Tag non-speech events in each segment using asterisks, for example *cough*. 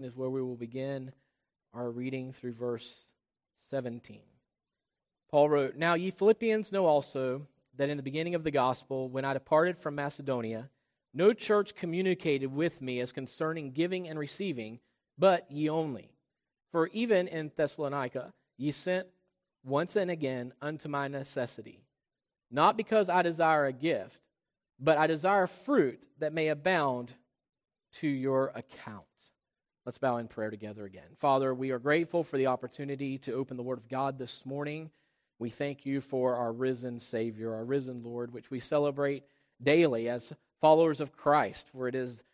is where we will begin our reading through verse 17. Paul wrote, Now ye Philippians know also that in the beginning of the gospel, when I departed from Macedonia, no church communicated with me as concerning giving and receiving, but ye only. For even in Thessalonica ye sent once and again unto my necessity, not because I desire a gift, but I desire fruit that may abound to your account. Let's bow in prayer together again. Father, we are grateful for the opportunity to open the Word of God this morning. We thank you for our risen Savior, our risen Lord, which we celebrate daily as followers of Christ, for it is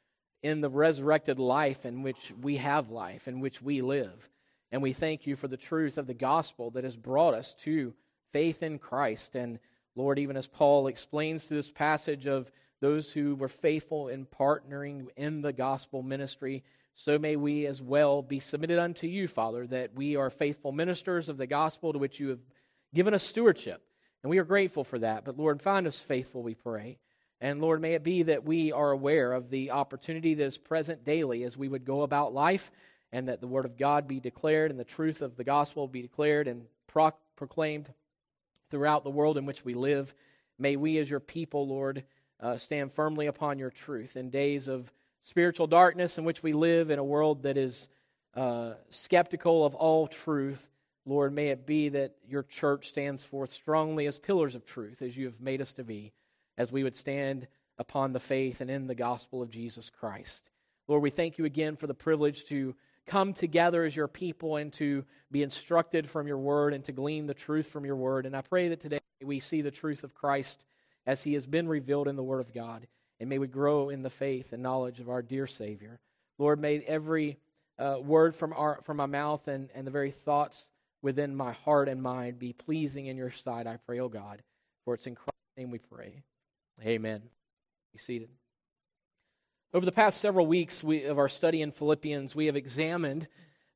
in the resurrected life in which we have life, in which we live. And we thank you for the truth of the gospel that has brought us to faith in Christ. And Lord, even as Paul explains to this passage of those who were faithful in partnering in the gospel ministry, so may we as well be submitted unto you, Father, that we are faithful ministers of the gospel to which you have given us stewardship. And we are grateful for that. But Lord, find us faithful, we pray. And Lord, may it be that we are aware of the opportunity that is present daily as we would go about life, and that the Word of God be declared and the truth of the gospel be declared and pro- proclaimed throughout the world in which we live. May we, as your people, Lord, uh, stand firmly upon your truth in days of spiritual darkness in which we live in a world that is uh, skeptical of all truth. Lord, may it be that your church stands forth strongly as pillars of truth, as you have made us to be, as we would stand upon the faith and in the gospel of Jesus Christ. Lord, we thank you again for the privilege to come together as your people and to be instructed from your word and to glean the truth from your word. And I pray that today we see the truth of Christ as he has been revealed in the word of God. And may we grow in the faith and knowledge of our dear Savior. Lord, may every uh, word from, our, from my mouth and, and the very thoughts within my heart and mind be pleasing in your sight, I pray, O oh God. For it's in Christ's name we pray. Amen. Be seated. Over the past several weeks we, of our study in Philippians, we have examined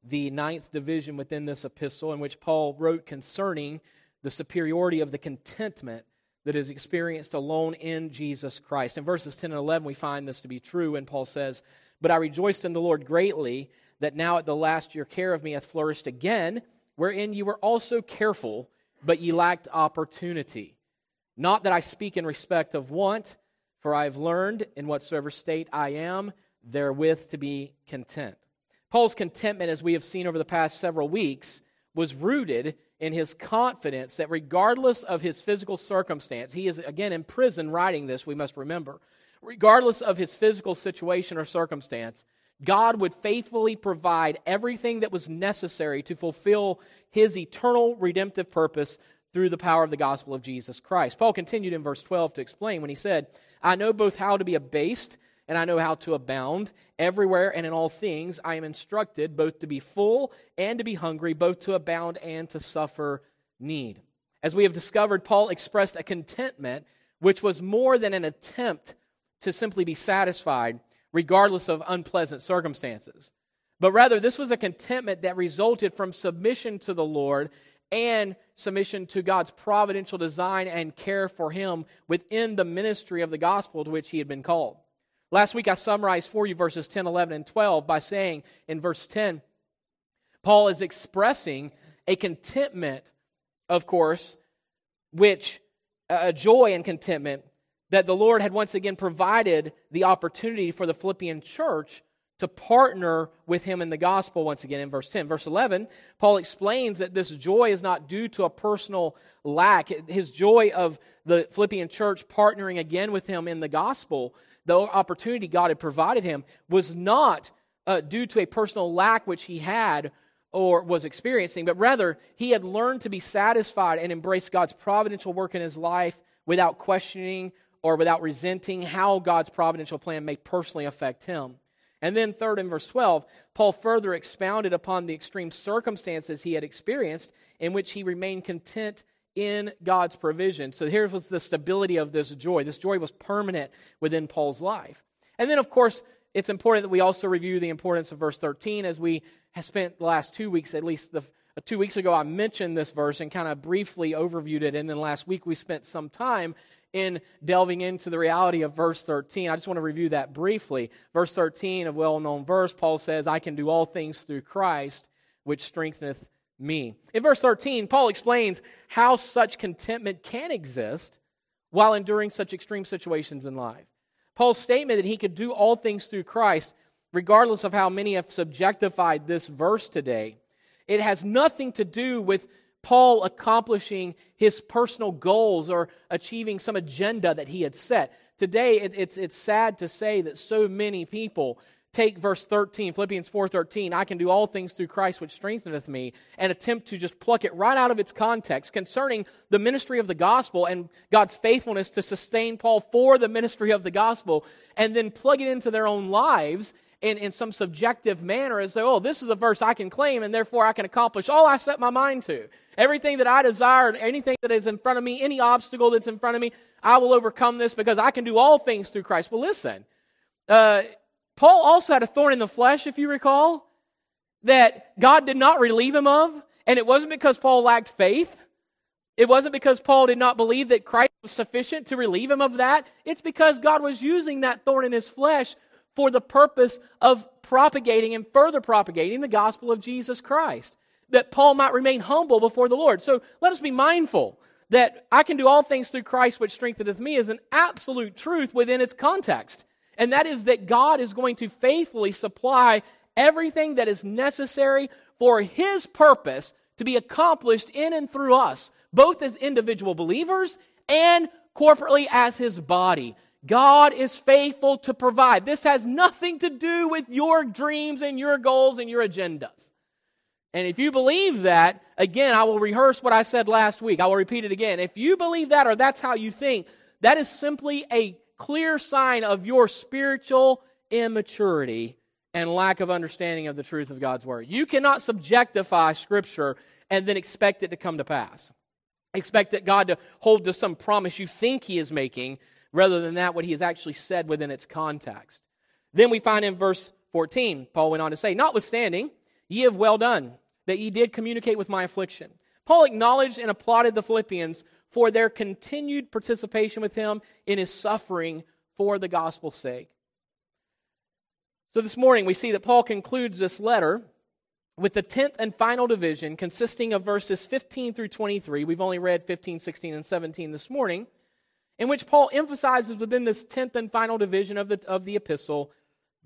the ninth division within this epistle, in which Paul wrote concerning the superiority of the contentment that is experienced alone in Jesus Christ. In verses 10 and 11, we find this to be true, and Paul says, But I rejoiced in the Lord greatly that now at the last your care of me hath flourished again, wherein you were also careful, but ye lacked opportunity. Not that I speak in respect of want, for I have learned in whatsoever state I am, therewith to be content. Paul's contentment, as we have seen over the past several weeks, was rooted in his confidence that regardless of his physical circumstance, he is again in prison writing this, we must remember. Regardless of his physical situation or circumstance, God would faithfully provide everything that was necessary to fulfill his eternal redemptive purpose through the power of the gospel of Jesus Christ. Paul continued in verse 12 to explain when he said, I know both how to be abased and I know how to abound. Everywhere and in all things I am instructed both to be full and to be hungry, both to abound and to suffer need. As we have discovered, Paul expressed a contentment which was more than an attempt to simply be satisfied, regardless of unpleasant circumstances. But rather, this was a contentment that resulted from submission to the Lord and submission to God's providential design and care for him within the ministry of the gospel to which he had been called. Last week I summarized for you verses 10, 11, and 12 by saying in verse 10, Paul is expressing a contentment, of course, which uh, a joy and contentment that the Lord had once again provided the opportunity for the Philippian church to partner with him in the gospel once again in verse 10. Verse 11, Paul explains that this joy is not due to a personal lack. His joy of the Philippian church partnering again with him in the gospel the opportunity God had provided him was not uh, due to a personal lack which he had or was experiencing, but rather he had learned to be satisfied and embrace God's providential work in his life without questioning or without resenting how God's providential plan may personally affect him. And then, third, in verse 12, Paul further expounded upon the extreme circumstances he had experienced in which he remained content in God's provision. So here was the stability of this joy. This joy was permanent within Paul's life. And then, of course, it's important that we also review the importance of verse 13 as we have spent the last two weeks, at least the, uh, two weeks ago, I mentioned this verse and kind of briefly overviewed it. And then last week we spent some time in delving into the reality of verse 13. I just want to review that briefly. Verse 13, a well known verse, Paul says, I can do all things through Christ, which strengtheneth me. In verse 13, Paul explains how such contentment can exist while enduring such extreme situations in life. Paul's statement that he could do all things through Christ, regardless of how many have subjectified this verse today, it has nothing to do with Paul accomplishing his personal goals or achieving some agenda that he had set. Today, it, it's, it's sad to say that so many people take verse 13 philippians 4.13 i can do all things through christ which strengtheneth me and attempt to just pluck it right out of its context concerning the ministry of the gospel and god's faithfulness to sustain paul for the ministry of the gospel and then plug it into their own lives in, in some subjective manner as though, oh, this is a verse I can claim and therefore I can accomplish all I set my mind to. Everything that I desire, anything that is in front of me, any obstacle that's in front of me, I will overcome this because I can do all things through Christ. Well, listen, uh, Paul also had a thorn in the flesh, if you recall, that God did not relieve him of. And it wasn't because Paul lacked faith. It wasn't because Paul did not believe that Christ was sufficient to relieve him of that. It's because God was using that thorn in his flesh for the purpose of propagating and further propagating the gospel of Jesus Christ, that Paul might remain humble before the Lord. So let us be mindful that I can do all things through Christ which strengtheneth me is an absolute truth within its context. And that is that God is going to faithfully supply everything that is necessary for His purpose to be accomplished in and through us, both as individual believers and corporately as His body. God is faithful to provide. This has nothing to do with your dreams and your goals and your agendas. And if you believe that, again, I will rehearse what I said last week. I will repeat it again. If you believe that or that's how you think, that is simply a clear sign of your spiritual immaturity and lack of understanding of the truth of God's Word. You cannot subjectify Scripture and then expect it to come to pass. Expect that God to hold to some promise you think He is making rather than that what he has actually said within its context. Then we find in verse 14, Paul went on to say, Notwithstanding, ye have well done, that ye did communicate with my affliction. Paul acknowledged and applauded the Philippians for their continued participation with him in his suffering for the gospel's sake. So this morning we see that Paul concludes this letter with the 10th and final division consisting of verses 15 through 23. We've only read 15, 16, and 17 this morning in which Paul emphasizes within this 10th and final division of the, of the epistle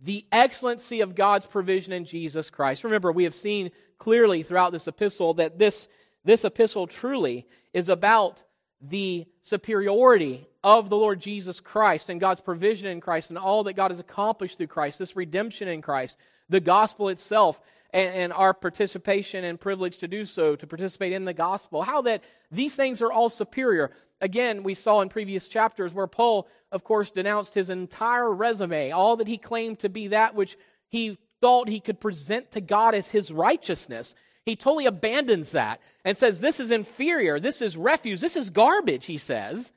the excellency of God's provision in Jesus Christ. Remember, we have seen clearly throughout this epistle that this, this epistle truly is about the superiority of the Lord Jesus Christ and God's provision in Christ and all that God has accomplished through Christ, this redemption in Christ, the gospel itself, and, and, our participation and privilege to do so, to participate in the gospel. How that these things are all superior. Again, we saw in previous chapters where Paul, of course, denounced his entire resume, all that he claimed to be that which he thought he could present to God as his righteousness. He totally abandons that and says, This is inferior. This is refuse. This is garbage, he says,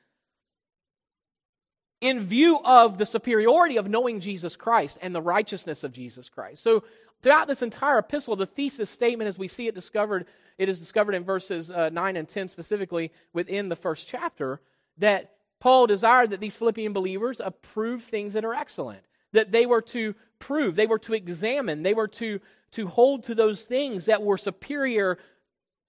in view of the superiority of knowing Jesus Christ and the righteousness of Jesus Christ. So, throughout this entire epistle, the thesis statement, as we see it discovered it is discovered in verses uh, 9 and 10 specifically within the first chapter that Paul desired that these Philippian believers approve things that are excellent, that they were to prove, they were to examine, they were to, to hold to those things that were superior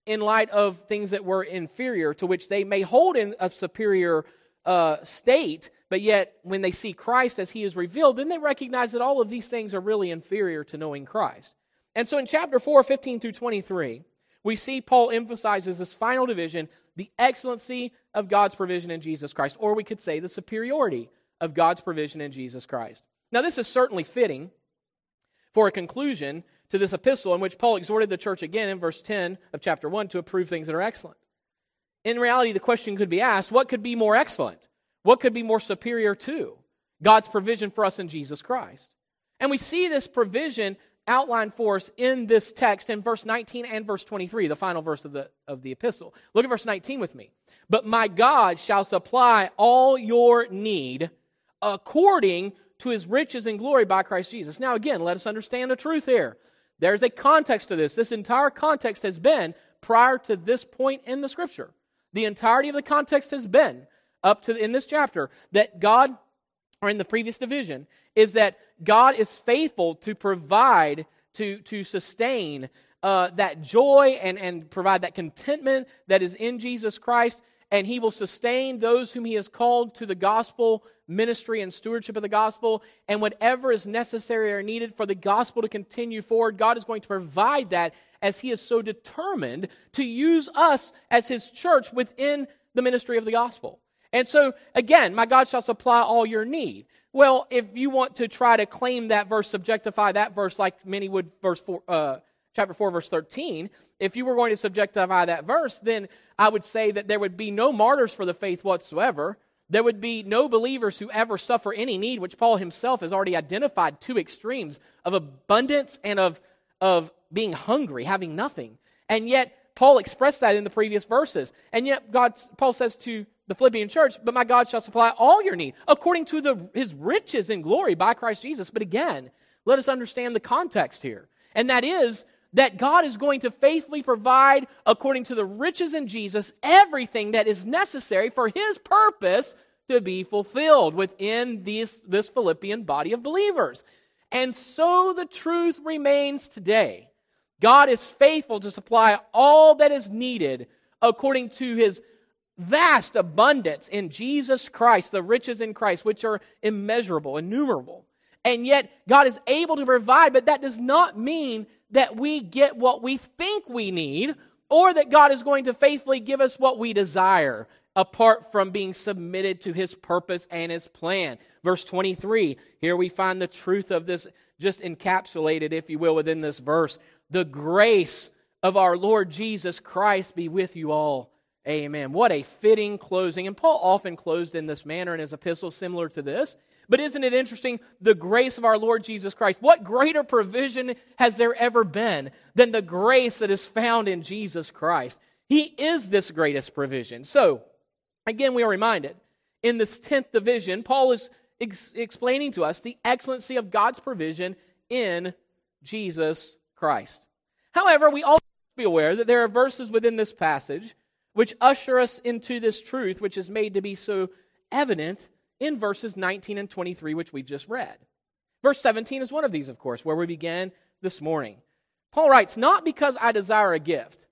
in light of things that were inferior, to which they may hold in a superior uh, state, but yet when they see Christ as he is revealed, then they recognize that all of these things are really inferior to knowing Christ. And so in chapter 4, 15 through 23, we see Paul emphasizes this final division the excellency of God's provision in Jesus Christ, or we could say the superiority of God's provision in Jesus Christ. Now, this is certainly fitting for a conclusion to this epistle in which Paul exhorted the church again in verse 10 of chapter 1 to approve things that are excellent. In reality, the question could be asked what could be more excellent? What could be more superior to God's provision for us in Jesus Christ? And we see this provision outlined for us in this text in verse 19 and verse 23, the final verse of the, of the epistle. Look at verse 19 with me. But my God shall supply all your need according to his riches and glory by Christ Jesus. Now, again, let us understand the truth here. There's a context to this. This entire context has been prior to this point in the scripture. The entirety of the context has been up to in this chapter that God, or in the previous division, is that God is faithful to provide, to, to sustain uh, that joy and, and provide that contentment that is in Jesus Christ and he will sustain those whom he has called to the gospel ministry and stewardship of the gospel. And whatever is necessary or needed for the gospel to continue forward, God is going to provide that as he is so determined to use us as his church within the ministry of the gospel. And so, again, my God shall supply all your need. Well, if you want to try to claim that verse, subjectify that verse like many would, verse four, uh, chapter 4, verse 13, if you were going to subjectify that verse, then I would say that there would be no martyrs for the faith whatsoever. There would be no believers who ever suffer any need, which Paul himself has already identified two extremes of abundance and of, of being hungry, having nothing. And yet, Paul expressed that in the previous verses. And yet, God, Paul says to the Philippian church, But my God shall supply all your need according to the, his riches in glory by Christ Jesus. But again, let us understand the context here. And that is that God is going to faithfully provide, according to the riches in Jesus, everything that is necessary for his purpose to be fulfilled within this, this Philippian body of believers. And so the truth remains today. God is faithful to supply all that is needed according to his vast abundance in Jesus Christ, the riches in Christ, which are immeasurable, innumerable. And yet, God is able to provide, but that does not mean that we get what we think we need or that God is going to faithfully give us what we desire apart from being submitted to his purpose and his plan. Verse 23, here we find the truth of this just encapsulated, if you will, within this verse. The grace of our Lord Jesus Christ be with you all. Amen. What a fitting closing. And Paul often closed in this manner in his epistles, similar to this. But isn't it interesting? The grace of our Lord Jesus Christ. What greater provision has there ever been than the grace that is found in Jesus Christ? He is this greatest provision. So, again, we are reminded in this 10th division, Paul is ex- explaining to us the excellency of God's provision in Jesus Christ. However, we also be aware that there are verses within this passage which usher us into this truth, which is made to be so evident in verses 19 and 23, which we've just read. Verse 17 is one of these, of course, where we began this morning. Paul writes, Not because I desire a gift,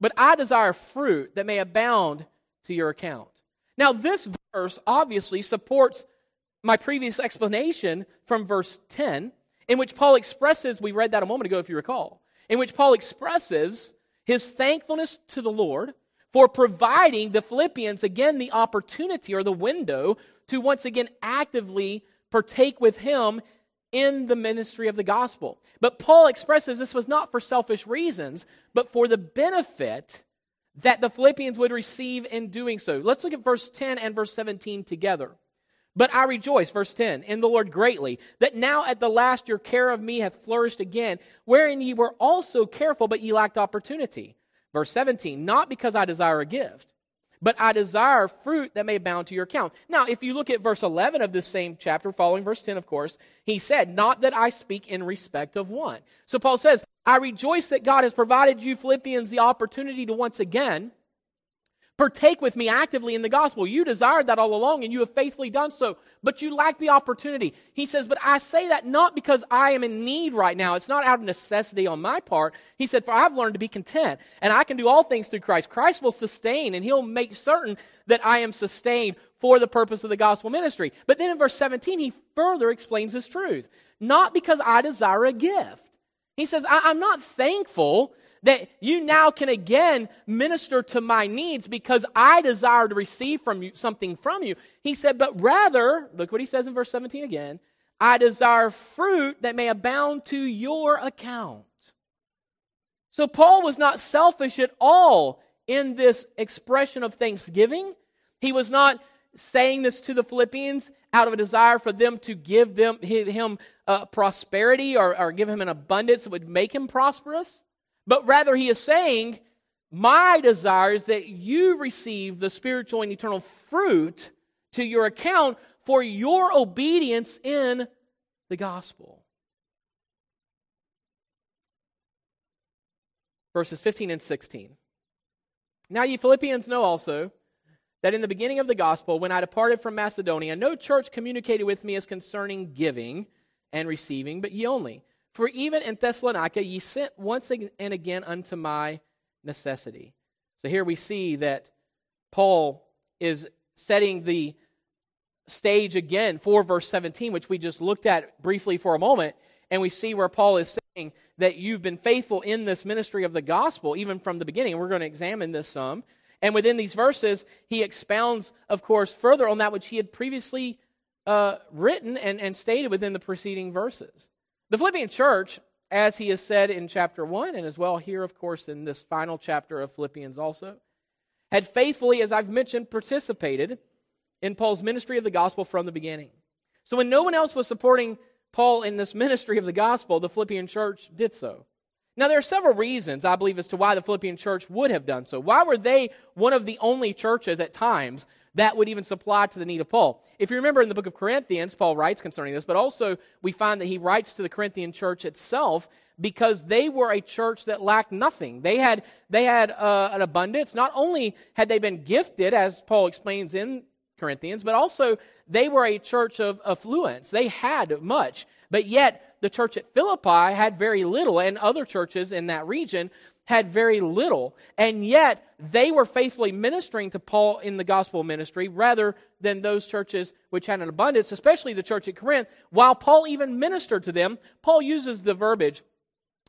but I desire fruit that may abound to your account. Now, this verse obviously supports my previous explanation from verse 10, in which Paul expresses, we read that a moment ago, if you recall, in which Paul expresses his thankfulness to the Lord for providing the Philippians again the opportunity or the window to once again actively partake with him in the ministry of the gospel. But Paul expresses this was not for selfish reasons, but for the benefit that the Philippians would receive in doing so. Let's look at verse 10 and verse 17 together. But I rejoice, verse 10, in the Lord greatly, that now at the last your care of me hath flourished again, wherein ye were also careful, but ye lacked opportunity. Verse 17, not because I desire a gift, but I desire fruit that may abound to your account. Now, if you look at verse 11 of this same chapter, following verse 10, of course, he said, Not that I speak in respect of one. So Paul says, I rejoice that God has provided you, Philippians, the opportunity to once again partake with me actively in the gospel. You desired that all along and you have faithfully done so, but you lack the opportunity. He says, But I say that not because I am in need right now. It's not out of necessity on my part. He said, For I've learned to be content and I can do all things through Christ. Christ will sustain and he'll make certain that I am sustained for the purpose of the gospel ministry. But then in verse 17, he further explains this truth. Not because I desire a gift. He says, I- am not thankful that you now can again minister to my needs because I desire to receive from you something from you. He said, but rather, look what he says in verse 17 again, I desire fruit that may abound to your account. So Paul was not selfish at all in this expression of thanksgiving. He was not saying this to the Philippians out of a desire for them to give them him uh, prosperity or, or give him an abundance that would make him prosperous. But rather, he is saying, My desire is that you receive the spiritual and eternal fruit to your account for your obedience in the gospel. Verses 15 and 16. Now, ye Philippians know also that in the beginning of the gospel, when I departed from Macedonia, no church communicated with me as concerning giving and receiving, but ye only. For even in Thessalonica ye sent once and again unto my necessity. So here we see that Paul is setting the stage again for verse 17, which we just looked at briefly for a moment. And we see where Paul is saying that you've been faithful in this ministry of the gospel, even from the beginning. We're going to examine this some. And within these verses, he expounds, of course, further on that which he had previously uh, written and, and stated within the preceding verses. The Philippian church, as he has said in chapter 1, and as well here, of course, in this final chapter of Philippians also, had faithfully, as I've mentioned, participated in Paul's ministry of the gospel from the beginning. So when no one else was supporting Paul in this ministry of the gospel, the Philippian church did so. Now, there are several reasons, I believe, as to why the Philippian church would have done so. Why were they one of the only churches at times that would even supply to the need of Paul? If you remember in the book of Corinthians, Paul writes concerning this, but also we find that he writes to the Corinthian church itself because they were a church that lacked nothing. They had, they had uh, an abundance. Not only had they been gifted, as Paul explains in Corinthians, but also they were a church of affluence. They had much. But yet, the church at Philippi had very little, and other churches in that region had very little. And yet, they were faithfully ministering to Paul in the gospel ministry rather than those churches which had an abundance, especially the church at Corinth. While Paul even ministered to them, Paul uses the verbiage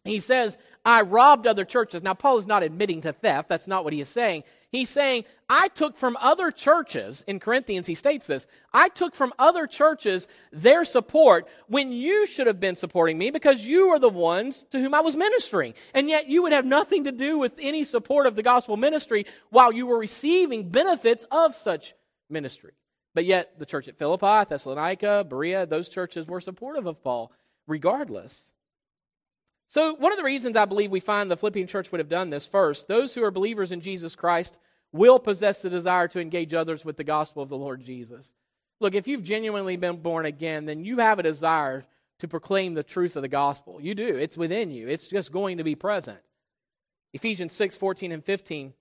he says, I robbed other churches. Now, Paul is not admitting to theft. That's not what he is saying. He's saying, I took from other churches, in Corinthians, he states this, I took from other churches their support when you should have been supporting me because you are the ones to whom I was ministering. And yet you would have nothing to do with any support of the gospel ministry while you were receiving benefits of such ministry. But yet, the church at Philippi, Thessalonica, Berea, those churches were supportive of Paul regardless. So, one of the reasons I believe we find the Philippian church would have done this first, those who are believers in Jesus Christ will possess the desire to engage others with the gospel of the Lord Jesus. Look, if you've genuinely been born again, then you have a desire to proclaim the truth of the gospel. You do. It's within you, it's just going to be present. Ephesians 6 14 and 15,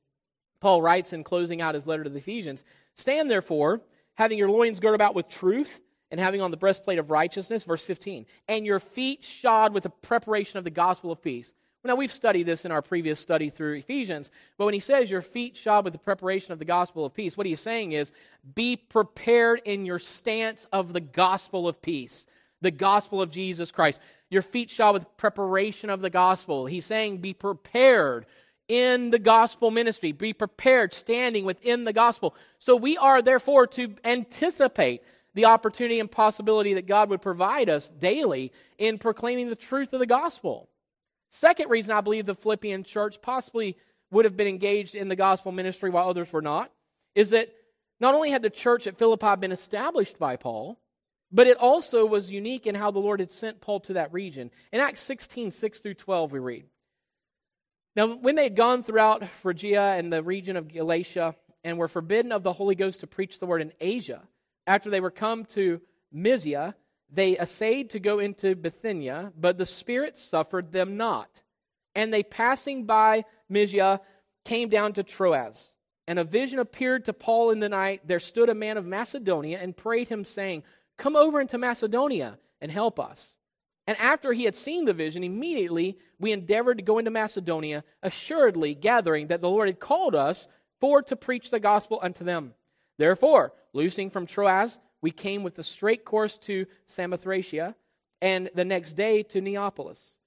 Paul writes in closing out his letter to the Ephesians Stand therefore, having your loins girded about with truth and having on the breastplate of righteousness, verse 15, and your feet shod with the preparation of the gospel of peace. Now, we've studied this in our previous study through Ephesians, but when he says your feet shod with the preparation of the gospel of peace, what he's saying is be prepared in your stance of the gospel of peace, the gospel of Jesus Christ. Your feet shod with preparation of the gospel. He's saying be prepared in the gospel ministry, be prepared standing within the gospel. So we are therefore to anticipate the opportunity and possibility that God would provide us daily in proclaiming the truth of the gospel. Second reason I believe the Philippian church possibly would have been engaged in the gospel ministry while others were not is that not only had the church at Philippi been established by Paul, but it also was unique in how the Lord had sent Paul to that region. In Acts 16, 6 through 12, we read. Now, when they had gone throughout Phrygia and the region of Galatia and were forbidden of the Holy Ghost to preach the word in Asia, after they were come to Mysia, they essayed to go into Bithynia, but the Spirit suffered them not. And they, passing by Mysia, came down to Troas. And a vision appeared to Paul in the night. There stood a man of Macedonia and prayed him, saying, Come over into Macedonia and help us. And after he had seen the vision, immediately we endeavored to go into Macedonia, assuredly gathering that the Lord had called us for to preach the gospel unto them. Therefore, loosing from Troas, we came with a straight course to Samothracia, and the next day to Neapolis,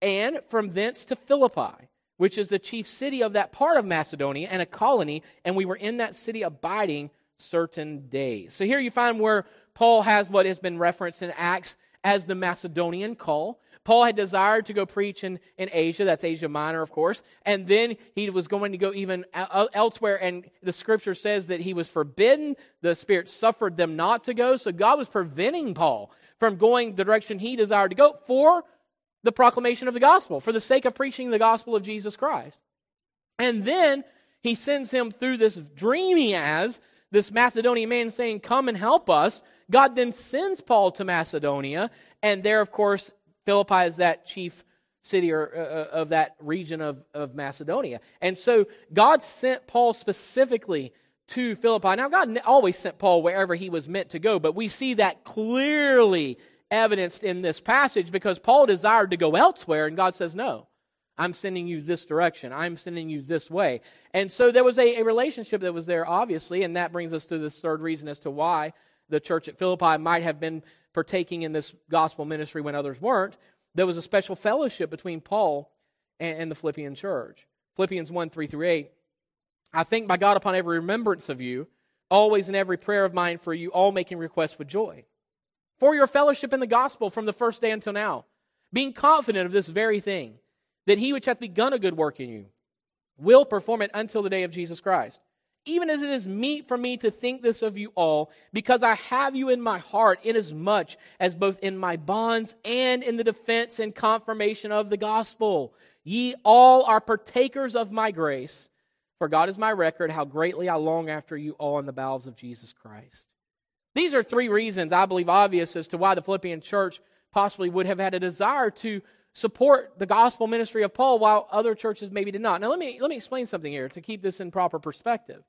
and from thence to Philippi, which is the chief city of that part of Macedonia and a colony, and we were in that city abiding certain days. So here you find where Paul has what has been referenced in Acts as the Macedonian call. Paul had desired to go preach in, in Asia, that's Asia Minor, of course, and then he was going to go even elsewhere, and the scripture says that he was forbidden. The Spirit suffered them not to go, so God was preventing Paul from going the direction he desired to go for the proclamation of the gospel, for the sake of preaching the gospel of Jesus Christ. And then he sends him through this dream he has, this Macedonian man saying, Come and help us. God then sends Paul to Macedonia, and there, of course, Philippi is that chief city or, uh, uh, of that region of, of Macedonia. And so God sent Paul specifically to Philippi. Now, God always sent Paul wherever he was meant to go, but we see that clearly evidenced in this passage because Paul desired to go elsewhere, and God says, No, I'm sending you this direction. I'm sending you this way. And so there was a, a relationship that was there, obviously, and that brings us to this third reason as to why the church at Philippi might have been partaking in this gospel ministry when others weren't. There was a special fellowship between Paul and, the Philippian church. Philippians 1 3 through 8. I thank my God upon every remembrance of you, always in every prayer of mine for you, all making requests with joy. For your fellowship in the gospel from the first day until now, being confident of this very thing, that he which hath begun a good work in you will perform it until the day of Jesus Christ. Even as it is meet for me to think this of you all, because I have you in my heart, inasmuch as both in my bonds and in the defense and confirmation of the gospel, ye all are partakers of my grace for God is my record, how greatly I long after you all in the bowels of Jesus Christ. These are three reasons I believe obvious as to why the Philippian church possibly would have had a desire to support the gospel ministry of Paul while other churches maybe did not. Now let me let me explain something here to keep this in proper perspective.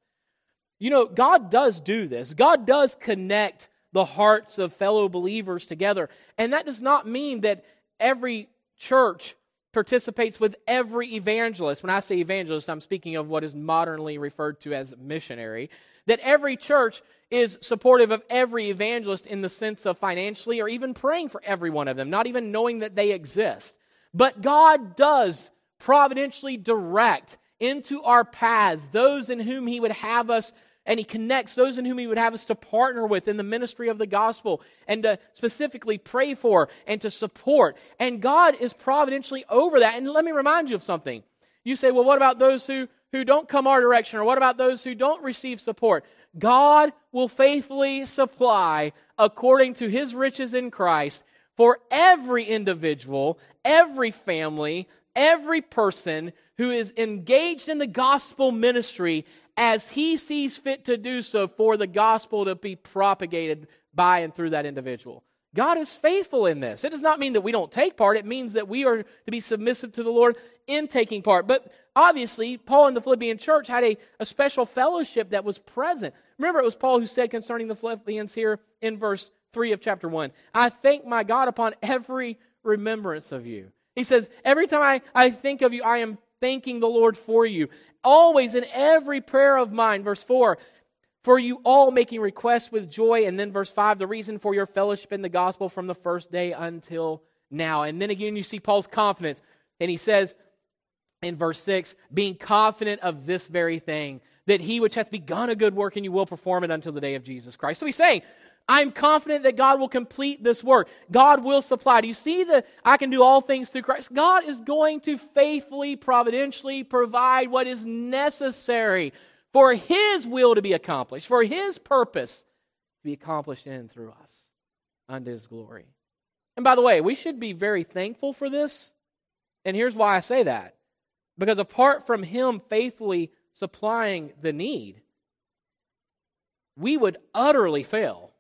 You know, God does do this. God does connect the hearts of fellow believers together. And that does not mean that every church participates with every evangelist. When I say evangelist, I'm speaking of what is modernly referred to as missionary. That every church is supportive of every evangelist in the sense of financially or even praying for every one of them, not even knowing that they exist. But God does providentially direct into our paths those in whom He would have us and he connects those in whom he would have us to partner with in the ministry of the gospel and to specifically pray for and to support. And God is providentially over that. And let me remind you of something. You say, well, what about those who, who don't come our direction? Or what about those who don't receive support? God will faithfully supply according to his riches in Christ for every individual, every family, every person who is engaged in the gospel ministry as he sees fit to do so for the gospel to be propagated by and through that individual. God is faithful in this. It does not mean that we don't take part. It means that we are to be submissive to the Lord in taking part. But obviously, Paul and the Philippian church had a, a special fellowship that was present. Remember, it was Paul who said concerning the Philippians here in verse 3 of chapter 1 I thank my God upon every remembrance of you. He says, Every time I, I think of you, I am thanking the Lord for you. Always in every prayer of mine, verse 4, for you all making requests with joy. And then verse 5, the reason for your fellowship in the gospel from the first day until now. And then again, you see Paul's confidence. And he says in verse 6, being confident of this very thing, that he which hath begun a good work in you will perform it until the day of Jesus Christ. So he's saying, I'm confident that God will complete this work. God will supply. Do you see that I can do all things through Christ? God is going to faithfully, providentially provide what is necessary for His will to be accomplished, for His purpose to be accomplished in and through us unto His glory. And by the way, we should be very thankful for this. And here's why I say that. Because apart from Him faithfully supplying the need, we would utterly fail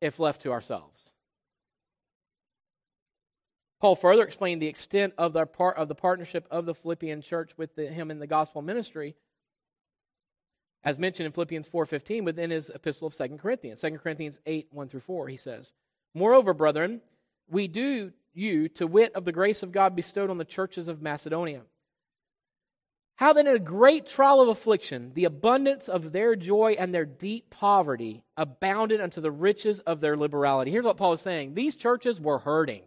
if left to ourselves. Paul further explained the extent of the, part, of the partnership of the Philippian church with the, him in the gospel ministry, as mentioned in Philippians 4.15 within his epistle of 2 Corinthians. 2 Corinthians 8, 1 through 4, he says, Moreover, brethren, we do you to wit of the grace of God bestowed on the churches of Macedonia how then, in a great trial of affliction, the abundance of their joy and their deep poverty abounded unto the riches of their liberality. Here's what Paul is saying these churches were hurting,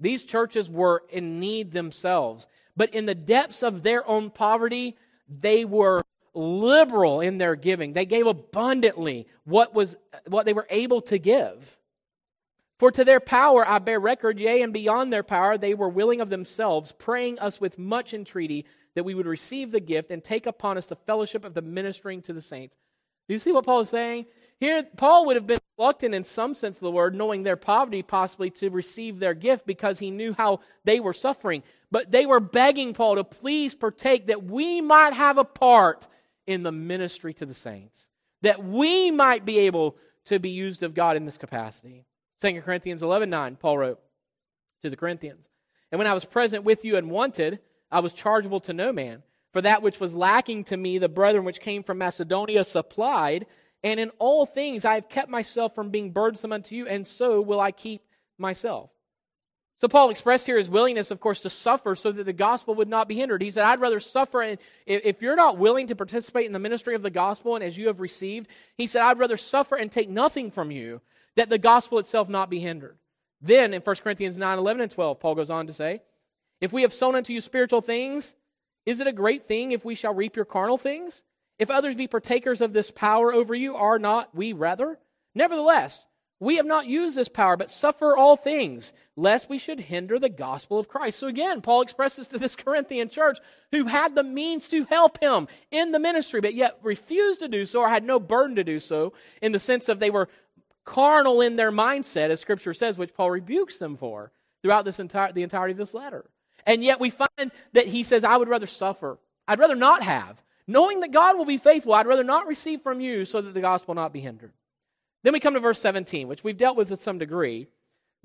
these churches were in need themselves. But in the depths of their own poverty, they were liberal in their giving. They gave abundantly what, was, what they were able to give. For to their power I bear record, yea, and beyond their power, they were willing of themselves, praying us with much entreaty that we would receive the gift and take upon us the fellowship of the ministering to the saints. Do you see what Paul is saying? Here, Paul would have been reluctant in some sense of the word, knowing their poverty, possibly to receive their gift because he knew how they were suffering. But they were begging Paul to please partake that we might have a part in the ministry to the saints, that we might be able to be used of God in this capacity. 2 Corinthians 11 9, Paul wrote to the Corinthians, And when I was present with you and wanted, I was chargeable to no man. For that which was lacking to me, the brethren which came from Macedonia supplied, and in all things I have kept myself from being burdensome unto you, and so will I keep myself. So Paul expressed here his willingness, of course, to suffer so that the gospel would not be hindered. He said, I'd rather suffer. And if you're not willing to participate in the ministry of the gospel and as you have received, he said, I'd rather suffer and take nothing from you that the gospel itself not be hindered. Then in 1 Corinthians 9, 11, and 12, Paul goes on to say, If we have sown unto you spiritual things, is it a great thing if we shall reap your carnal things? If others be partakers of this power over you, are not we rather? Nevertheless, we have not used this power, but suffer all things, lest we should hinder the gospel of Christ. So again, Paul expresses to this *laughs* Corinthian church who had the means to help him in the ministry, but yet refused to do so or had no burden to do so, in the sense of they were carnal in their mindset, as Scripture says, which Paul rebukes them for throughout this entire, the entirety of this letter. And yet we find that he says, I would rather suffer. I'd rather not have. Knowing that God will be faithful, I'd rather not receive from you so that the gospel not be hindered. Then we come to verse 17, which we've dealt with to some degree.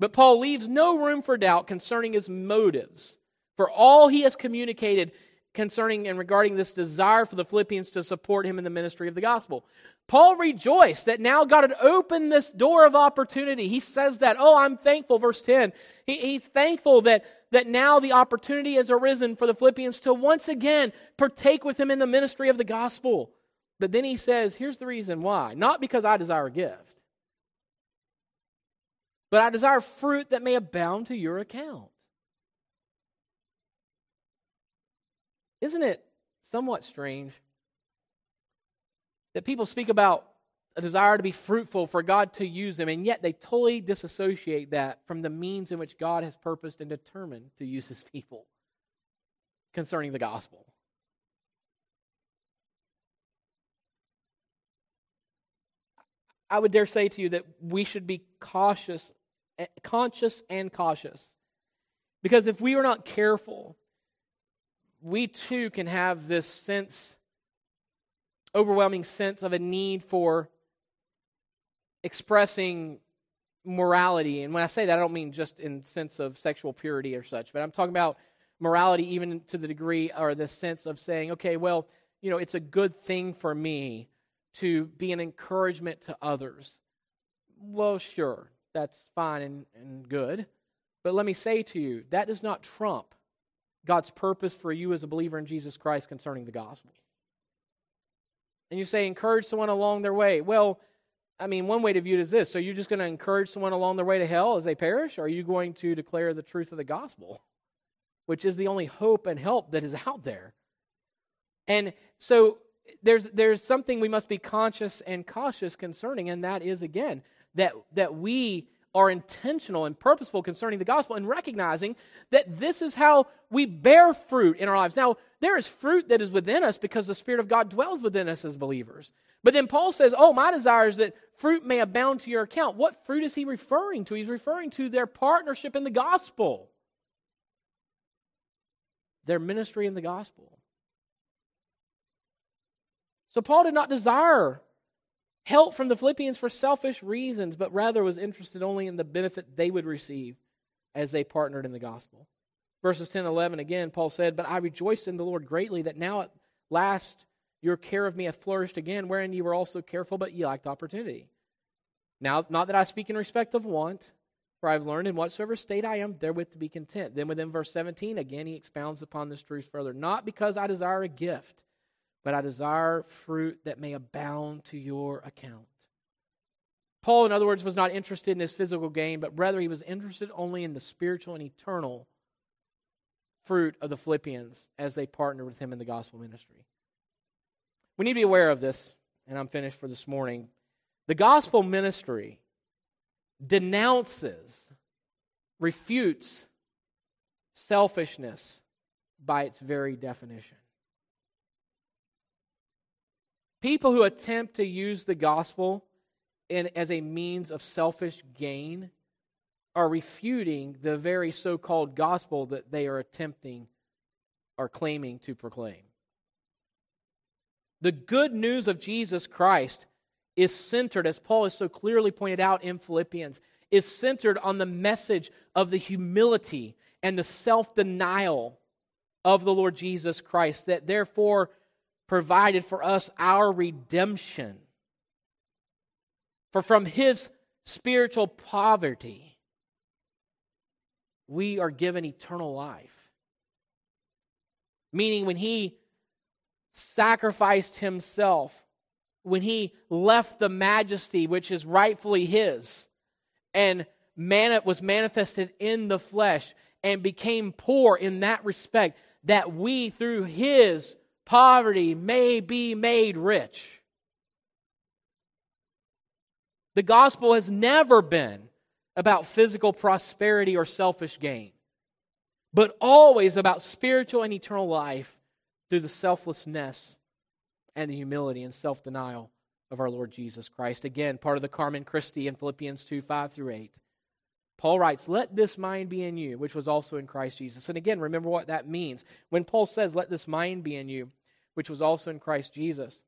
But Paul leaves no room for doubt concerning his motives. For all he has communicated concerning and regarding this desire for the Philippians to support him in the ministry of the gospel. Paul rejoiced that now God had opened this door of opportunity. He says that, oh, I'm thankful, verse 10. He, he's thankful that, that now the opportunity has arisen for the Philippians to once again partake with him in the ministry of the gospel. But then he says, here's the reason why. Not because I desire a gift, but I desire fruit that may abound to your account. Isn't it somewhat strange that people speak about a desire to be fruitful for God to use them, and yet they totally disassociate that from the means in which God has purposed and determined to use his people concerning the gospel? I would dare say to you that we should be cautious, eh, conscious and cautious. Because if we are not careful, we too can have this sense, overwhelming sense of a need for expressing morality. And when I say that, I don't mean just in sense of sexual purity or such, but I'm talking about morality even to the degree or the sense of saying, okay, well, you know, it's a good thing for me to be an encouragement to others. Well, sure, that's fine and, and good. But let me say to you, that does not trump God's purpose for you as a believer in Jesus Christ concerning the gospel. And you say, encourage someone along their way. Well, I mean, one way to view it is this. So you're just going to encourage someone along their way to hell as they perish? Or are you going to declare the truth of the gospel, *laughs* which is the only hope and help that is out there? And so there's, there's something we must be conscious and cautious concerning, and that is, again, that, that we are intentional and purposeful concerning the gospel and recognizing that this is how we bear fruit in our lives. Now, there is fruit that is within us because the Spirit of God dwells within us as believers. But then Paul says, Oh, my desire is that fruit may abound to your account. What fruit is he referring to? He's referring to their partnership in the gospel, their ministry in the gospel. So Paul did not desire help from the Philippians for selfish reasons, but rather was interested only in the benefit they would receive as they partnered in the gospel. Verses 10 and 11 again, Paul said, But I rejoiced in the Lord greatly that now at last your care of me hath flourished again, wherein ye were also careful, but ye lacked opportunity. Now, not that I speak in respect of want, for I have learned in whatsoever state I am therewith to be content. Then within verse 17, again he expounds upon this truth further. Not because I desire a gift but I desire fruit that may abound to your account. Paul, in other words, was not interested in his physical gain, but rather he was interested only in the spiritual and eternal fruit of the Philippians as they partnered with him in the gospel ministry. We need to be aware of this, and I'm finished for this morning. The gospel ministry denounces, refutes selfishness by its very definition. People who attempt to use the gospel in, as a means of selfish gain are refuting the very so called gospel that they are attempting or claiming to proclaim. The good news of Jesus Christ is centered, as Paul has so clearly pointed out in Philippians, is centered on the message of the humility and the self denial of the Lord Jesus Christ, that therefore provided for us our redemption. For from his spiritual poverty, we are given eternal life. Meaning, when he sacrificed himself, when he left the majesty which is rightfully his, and man- was manifested in the flesh and became poor in that respect, that we through his poverty may be made rich. The gospel has never been about physical prosperity or selfish gain, but always about spiritual and eternal life through the selflessness and the humility and self denial of our Lord Jesus Christ. Again, part of the Carmen Christi in Philippians 2 5 through 8. Paul writes, Let this mind be in you, which was also in Christ Jesus. And again, remember what that means. When Paul says, Let this mind be in you, which was also in Christ Jesus,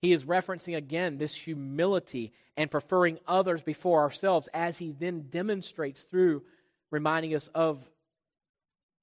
he is referencing again this humility and preferring others before ourselves as he then demonstrates through reminding us of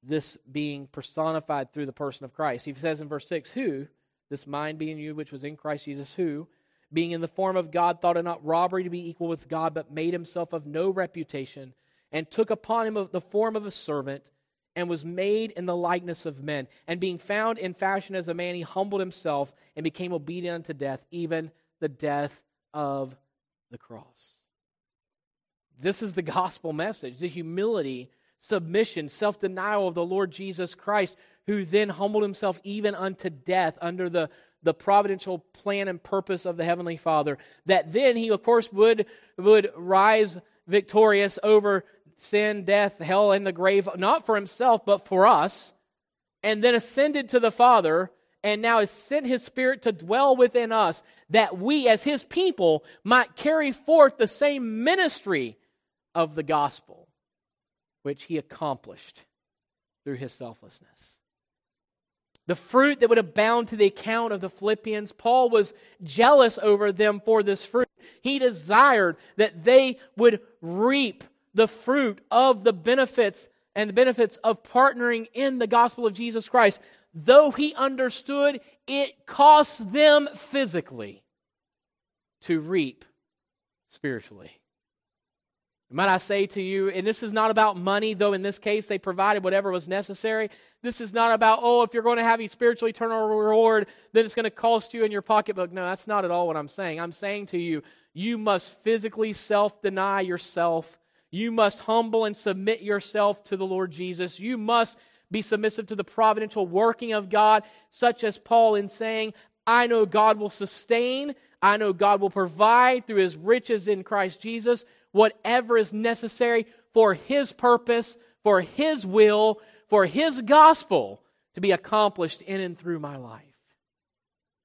this being personified through the person of Christ. He says in verse 6, Who, this mind being you, which was in Christ Jesus, who, being in the form of God, thought it not robbery to be equal with God, but made himself of no reputation, and took upon him the form of a servant, and was made in the likeness of men. And being found in fashion as a man, he humbled himself and became obedient unto death, even the death of the cross. This is the gospel message the humility, submission, self denial of the Lord Jesus Christ, who then humbled himself even unto death under the the providential plan and purpose of the heavenly father that then he of course would would rise victorious over sin death hell and the grave not for himself but for us and then ascended to the father and now has sent his spirit to dwell within us that we as his people might carry forth the same ministry of the gospel which he accomplished through his selflessness the fruit that would abound to the account of the Philippians. Paul was jealous over them for this fruit. He desired that they would reap the fruit of the benefits and the benefits of partnering in the gospel of Jesus Christ, though he understood it costs them physically to reap spiritually. Might I say to you, and this is not about money, though in this case they provided whatever was necessary. This is not about, oh, if you're going to have a spiritual eternal reward, then it's going to cost you in your pocketbook. No, that's not at all what I'm saying. I'm saying to you, you must physically self deny yourself. You must humble and submit yourself to the Lord Jesus. You must be submissive to the providential working of God, such as Paul in saying, I know God will sustain, I know God will provide through his riches in Christ Jesus whatever is necessary for His purpose, for His will, for His gospel to be accomplished in and through my life.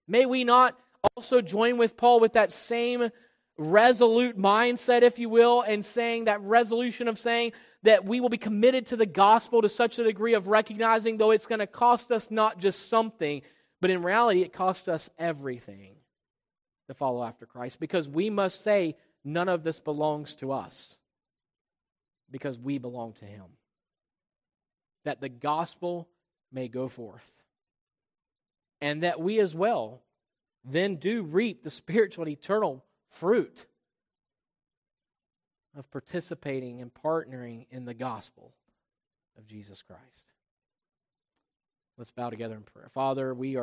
May we not also join with Paul with that same resolute mindset, if you will, and saying that resolution of saying that we will be committed to the gospel to such a degree of recognizing, though it's going to cost us not just something, but in reality, it costs us everything to follow after Christ because we must say, none of this belongs to us because we belong to Him. That the gospel may go forth. And that we as well then do reap the spiritual and eternal fruit of participating and partnering in the gospel of Jesus Christ. Let's bow together in prayer. Father, we are.